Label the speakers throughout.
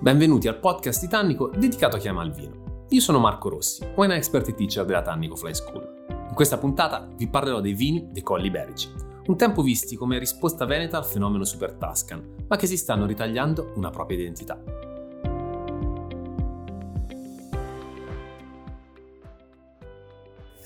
Speaker 1: Benvenuti al podcast di Tannico dedicato a chi ama il vino. Io sono Marco Rossi, wine expert teacher della Tannico Fly School. In questa puntata vi parlerò dei vini dei Colli Iberici, un tempo visti come risposta veneta al fenomeno Super Tuscan, ma che si stanno ritagliando una propria identità.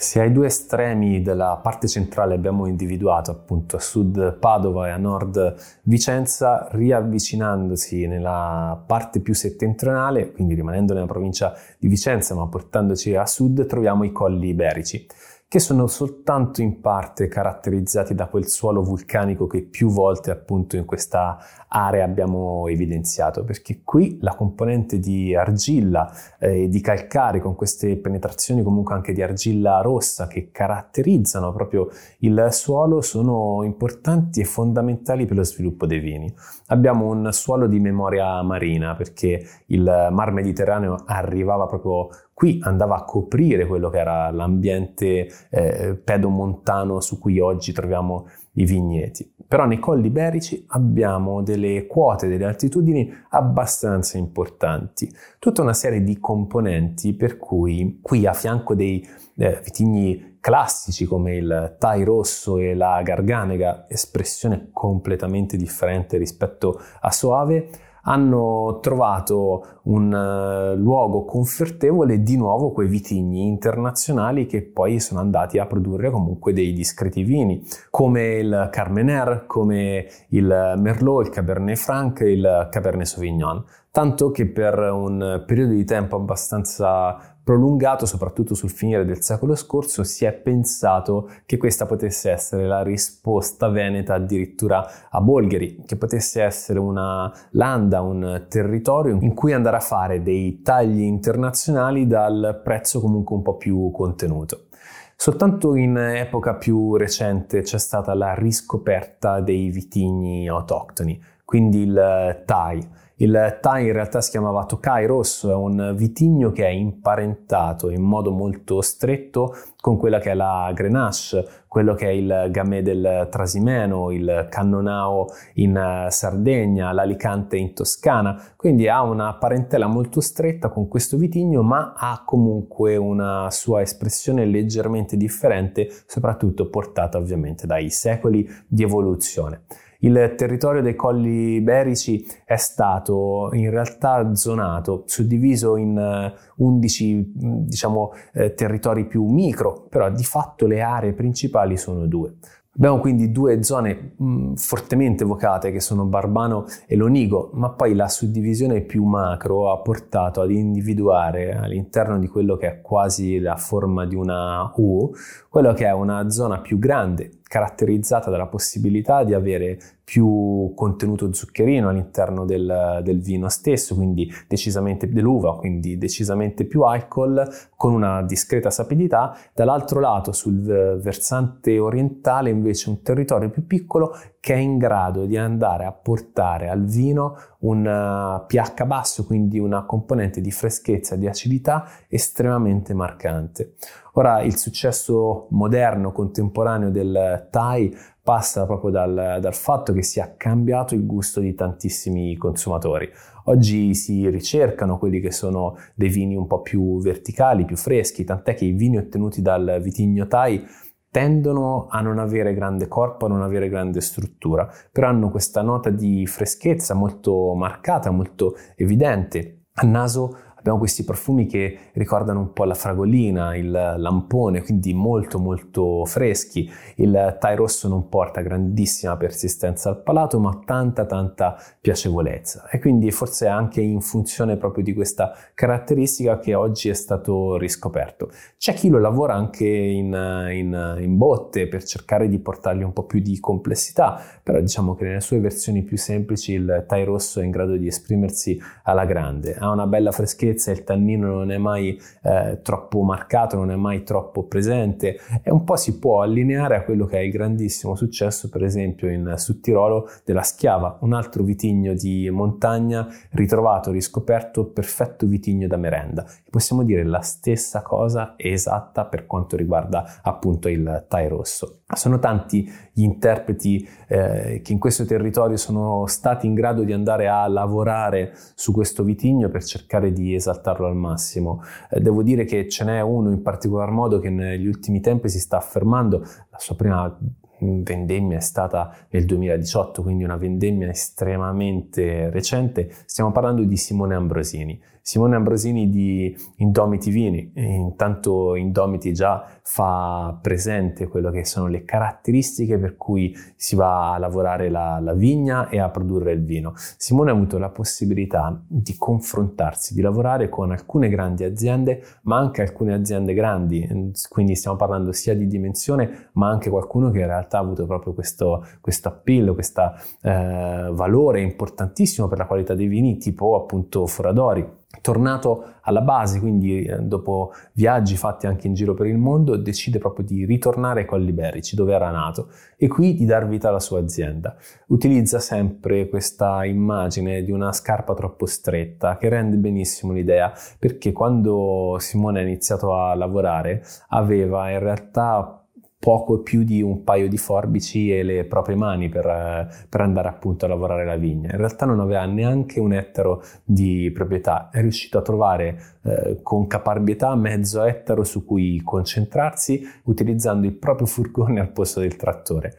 Speaker 2: Se ai due estremi della parte centrale abbiamo individuato appunto a sud Padova e a nord Vicenza, riavvicinandosi nella parte più settentrionale, quindi rimanendo nella provincia di Vicenza ma portandoci a sud, troviamo i colli iberici che sono soltanto in parte caratterizzati da quel suolo vulcanico che più volte appunto in questa area abbiamo evidenziato, perché qui la componente di argilla e eh, di calcare con queste penetrazioni comunque anche di argilla rossa che caratterizzano proprio il suolo sono importanti e fondamentali per lo sviluppo dei vini. Abbiamo un suolo di memoria marina perché il mar Mediterraneo arrivava proprio qui andava a coprire quello che era l'ambiente eh, pedomontano su cui oggi troviamo i vigneti. Però nei colli iberici abbiamo delle quote, delle altitudini abbastanza importanti, tutta una serie di componenti per cui qui a fianco dei eh, vitigni classici come il Tai rosso e la Garganega, espressione completamente differente rispetto a Soave, hanno trovato un uh, luogo confortevole di nuovo quei vitigni internazionali che poi sono andati a produrre comunque dei discreti vini come il Carmener, come il Merlot, il Cabernet Franc il Cabernet Sauvignon tanto che per un periodo di tempo abbastanza prolungato, soprattutto sul finire del secolo scorso, si è pensato che questa potesse essere la risposta veneta addirittura a Bolgheri, che potesse essere una landa, un territorio in cui andare a fare dei tagli internazionali dal prezzo comunque un po' più contenuto. Soltanto in epoca più recente c'è stata la riscoperta dei vitigni autoctoni, quindi il Thai il Thai in realtà si chiamava Tokai Rosso, è un vitigno che è imparentato in modo molto stretto con quella che è la Grenache, quello che è il Gamay del Trasimeno, il Cannonao in eh, Sardegna, l'Alicante in Toscana, quindi ha una parentela molto stretta con questo vitigno, ma ha comunque una sua espressione leggermente differente, soprattutto portata ovviamente dai secoli di evoluzione. Il territorio dei colli iberici è stato in realtà zonato, suddiviso in 11 eh, diciamo, eh, territori più micro, però di fatto le aree principali sono due. Abbiamo quindi due zone mh, fortemente evocate che sono Barbano e Lonigo, ma poi la suddivisione più macro ha portato ad individuare all'interno di quello che è quasi la forma di una U, quello che è una zona più grande, caratterizzata dalla possibilità di avere più contenuto zuccherino all'interno del, del, vino stesso, quindi decisamente dell'uva, quindi decisamente più alcol, con una discreta sapidità. Dall'altro lato, sul versante orientale, invece, un territorio più piccolo che è in grado di andare a portare al vino un uh, pH basso, quindi una componente di freschezza e di acidità estremamente marcante. Ora il successo moderno, contemporaneo del Thai passa proprio dal, dal fatto che sia cambiato il gusto di tantissimi consumatori. Oggi si ricercano quelli che sono dei vini un po' più verticali, più freschi, tant'è che i vini ottenuti dal vitigno Thai tendono a non avere grande corpo, a non avere grande struttura, però hanno questa nota di freschezza molto marcata, molto evidente. A naso Abbiamo questi profumi che ricordano un po' la fragolina, il lampone, quindi molto molto freschi. Il Thai rosso non porta grandissima persistenza al palato, ma tanta tanta piacevolezza. E quindi forse anche in funzione proprio di questa caratteristica che oggi è stato riscoperto. C'è chi lo lavora anche in, in, in botte per cercare di portargli un po' più di complessità, però diciamo che nelle sue versioni più semplici il Thai rosso è in grado di esprimersi alla grande. Ha una bella freschezza freschezza, il tannino non è mai eh, troppo marcato, non è mai troppo presente e un po' si può allineare a quello che è il grandissimo successo, per esempio in Sudtirolo della Schiava, un altro vitigno di montagna ritrovato, riscoperto, perfetto vitigno da merenda. Possiamo dire la stessa cosa esatta per quanto riguarda appunto il Thai rosso. Sono tanti gli interpreti eh, che in questo territorio sono stati in grado di andare a lavorare su questo vitigno per cercare di esaltarlo al massimo. Eh, devo dire che ce n'è uno in particolar modo che negli ultimi tempi si sta affermando, la sua prima vendemmia è stata nel 2018, quindi una vendemmia estremamente recente. Stiamo parlando di Simone Ambrosini. Simone Ambrosini di Indomiti Vini, intanto Indomiti già fa presente quello che sono le caratteristiche per cui si va a lavorare la, la vigna e a produrre il vino. Simone ha avuto la possibilità di confrontarsi, di lavorare con alcune grandi aziende, ma anche alcune aziende grandi, quindi stiamo parlando sia di dimensione, ma anche qualcuno che in realtà ha avuto proprio questo, questo appeal, questo eh, valore importantissimo per la qualità dei vini, tipo appunto Foradori tornato alla base, quindi eh, dopo viaggi fatti anche in giro per il mondo, decide proprio di ritornare ai Colli Berici, dove era nato, e qui di dar vita alla sua azienda. Utilizza sempre questa immagine di una scarpa troppo stretta, che rende benissimo l'idea, perché quando Simone ha iniziato a lavorare aveva in realtà poco più di un paio di forbici e le proprie mani per, per, andare appunto a lavorare la vigna. In realtà non aveva neanche un ettaro di proprietà, è riuscito a trovare eh, con caparbietà mezzo ettaro su cui concentrarsi utilizzando il proprio furgone al posto del trattore.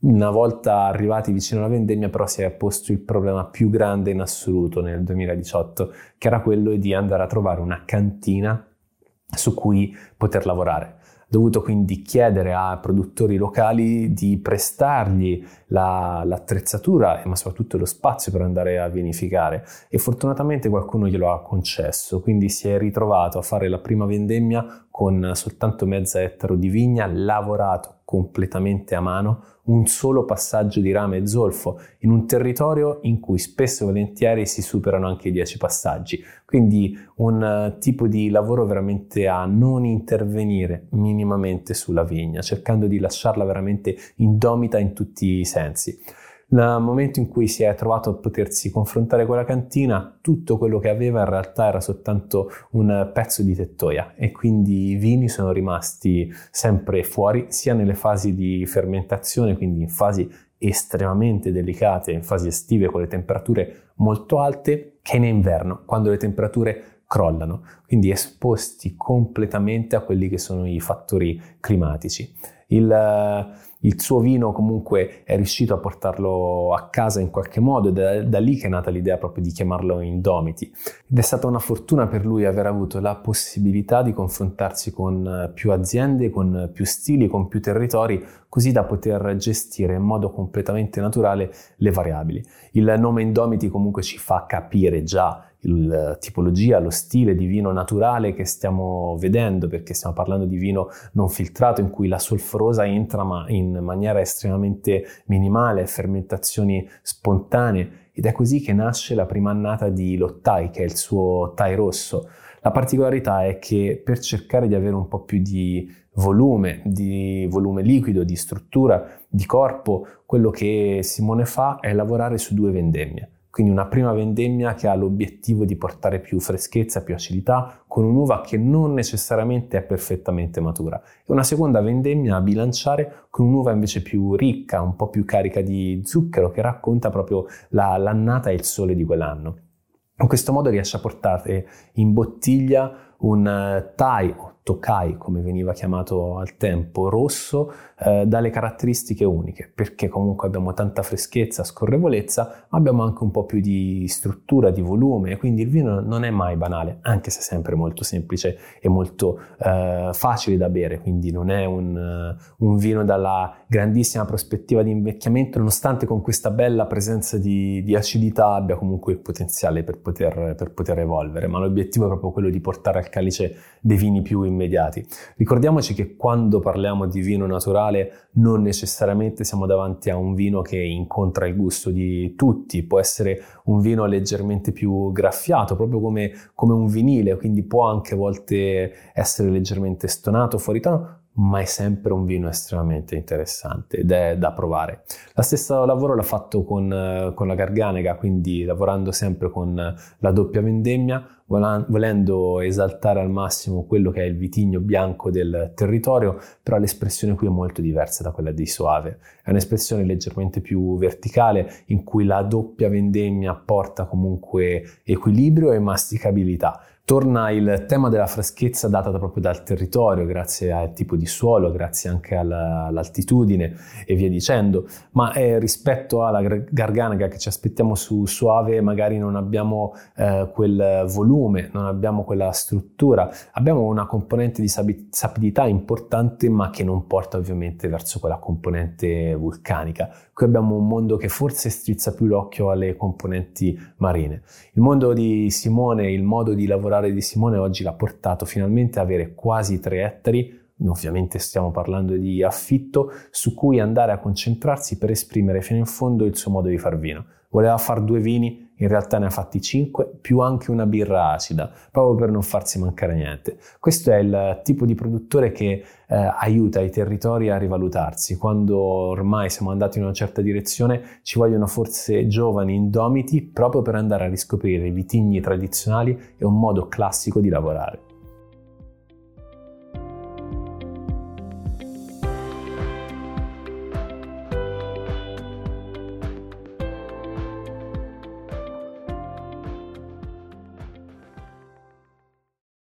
Speaker 2: Una volta arrivati vicino alla vendemmia però si è posto il problema più grande in assoluto nel 2018, che era quello di andare a trovare una cantina su cui poter lavorare dovuto quindi chiedere a produttori locali di prestargli la, l'attrezzatura ma soprattutto lo spazio per andare a vinificare. E fortunatamente qualcuno glielo ha concesso, quindi si è ritrovato a fare la prima vendemmia con soltanto mezza ettaro di vigna lavorato completamente a mano un solo passaggio di rame e zolfo in un territorio in cui spesso e volentieri si superano anche i 10 passaggi. Quindi un uh, tipo di lavoro veramente a non intervenire minimamente sulla vigna, cercando di lasciarla veramente indomita in tutti i sensi. Nel momento in cui si è trovato a potersi confrontare con la cantina, tutto quello che aveva in realtà era soltanto un pezzo di tettoia e quindi i vini sono rimasti sempre fuori, sia nelle fasi di fermentazione, quindi in fasi estremamente delicate, in fasi estive con le temperature molto alte, che in inverno, quando le temperature crollano, quindi esposti completamente a quelli che sono i fattori climatici. Il, il suo vino comunque è riuscito a portarlo a casa in qualche modo ed è da lì che è nata l'idea proprio di chiamarlo Indomiti. Ed è stata una fortuna per lui aver avuto la possibilità di confrontarsi con più aziende, con più stili, con più territori, così da poter gestire in modo completamente naturale le variabili. Il nome Indomiti comunque ci fa capire già la tipologia, lo stile di vino naturale che stiamo vedendo, perché stiamo parlando di vino non filtrato in cui la solforosa entra ma in maniera estremamente minimale, fermentazioni spontanee ed è così che nasce la prima annata di Lottai, che è il suo Thai rosso. La particolarità è che per cercare di avere un po' più di volume, di volume liquido, di struttura, di corpo, quello che Simone fa è lavorare su due vendemmie. Quindi una prima vendemmia che ha l'obiettivo di portare più freschezza, più acidità, con un'uva che non necessariamente è perfettamente matura. E una seconda vendemmia a bilanciare con un'uva invece più ricca, un po' più carica di zucchero, che racconta proprio la, l'annata e il sole di quell'anno. In questo modo riesce a portare in bottiglia un uh, Thai o Tokai, come veniva chiamato al tempo, rosso, eh, dalle caratteristiche uniche, perché comunque abbiamo tanta freschezza, scorrevolezza, ma abbiamo anche un po' più di struttura, di volume, quindi il vino non è mai banale, anche se è sempre molto semplice e molto eh, facile da bere, quindi non è un, un, vino dalla grandissima prospettiva di invecchiamento, nonostante con questa bella presenza di, di acidità abbia comunque il potenziale per poter, per poter evolvere, ma l'obiettivo è proprio quello di portare al calice dei vini più immediati. Ricordiamoci che quando parliamo di vino naturale non necessariamente siamo davanti a un vino che incontra il gusto di tutti, può essere un vino leggermente più graffiato, proprio come, come un vinile, quindi può anche a volte essere leggermente stonato, fuori tono, ma è sempre un vino estremamente interessante ed è da provare. La stessa lavoro l'ha fatto con, con la Garganega, quindi lavorando sempre con la doppia vendemmia, volendo esaltare al massimo quello che è il vitigno bianco del territorio, però l'espressione qui è molto diversa da quella di Soave. È un'espressione leggermente più verticale in cui la doppia vendemmia porta comunque equilibrio e masticabilità Torna il tema della freschezza data proprio dal territorio, grazie al tipo di suolo, grazie anche alla, all'altitudine e via dicendo, ma eh, rispetto alla garganega che ci aspettiamo su Suave magari non abbiamo eh, quel volume, non abbiamo quella struttura, abbiamo una componente di sapidità importante ma che non porta ovviamente verso quella componente vulcanica. Qui abbiamo un mondo che forse strizza più l'occhio alle componenti marine. Il mondo di Simone, il modo di lavorare lavorare di Simone oggi l'ha portato finalmente ad avere quasi tre ettari, ovviamente stiamo parlando di affitto, su cui andare a concentrarsi per esprimere fino in fondo il suo modo di far vino. Voleva fare due vini in realtà ne ha fatti 5 più anche una birra acida, proprio per non farsi mancare niente. Questo è il tipo di produttore che eh, aiuta i territori a rivalutarsi. Quando ormai siamo andati in una certa direzione, ci vogliono forse giovani indomiti proprio per andare a riscoprire i vitigni tradizionali e un modo classico di lavorare.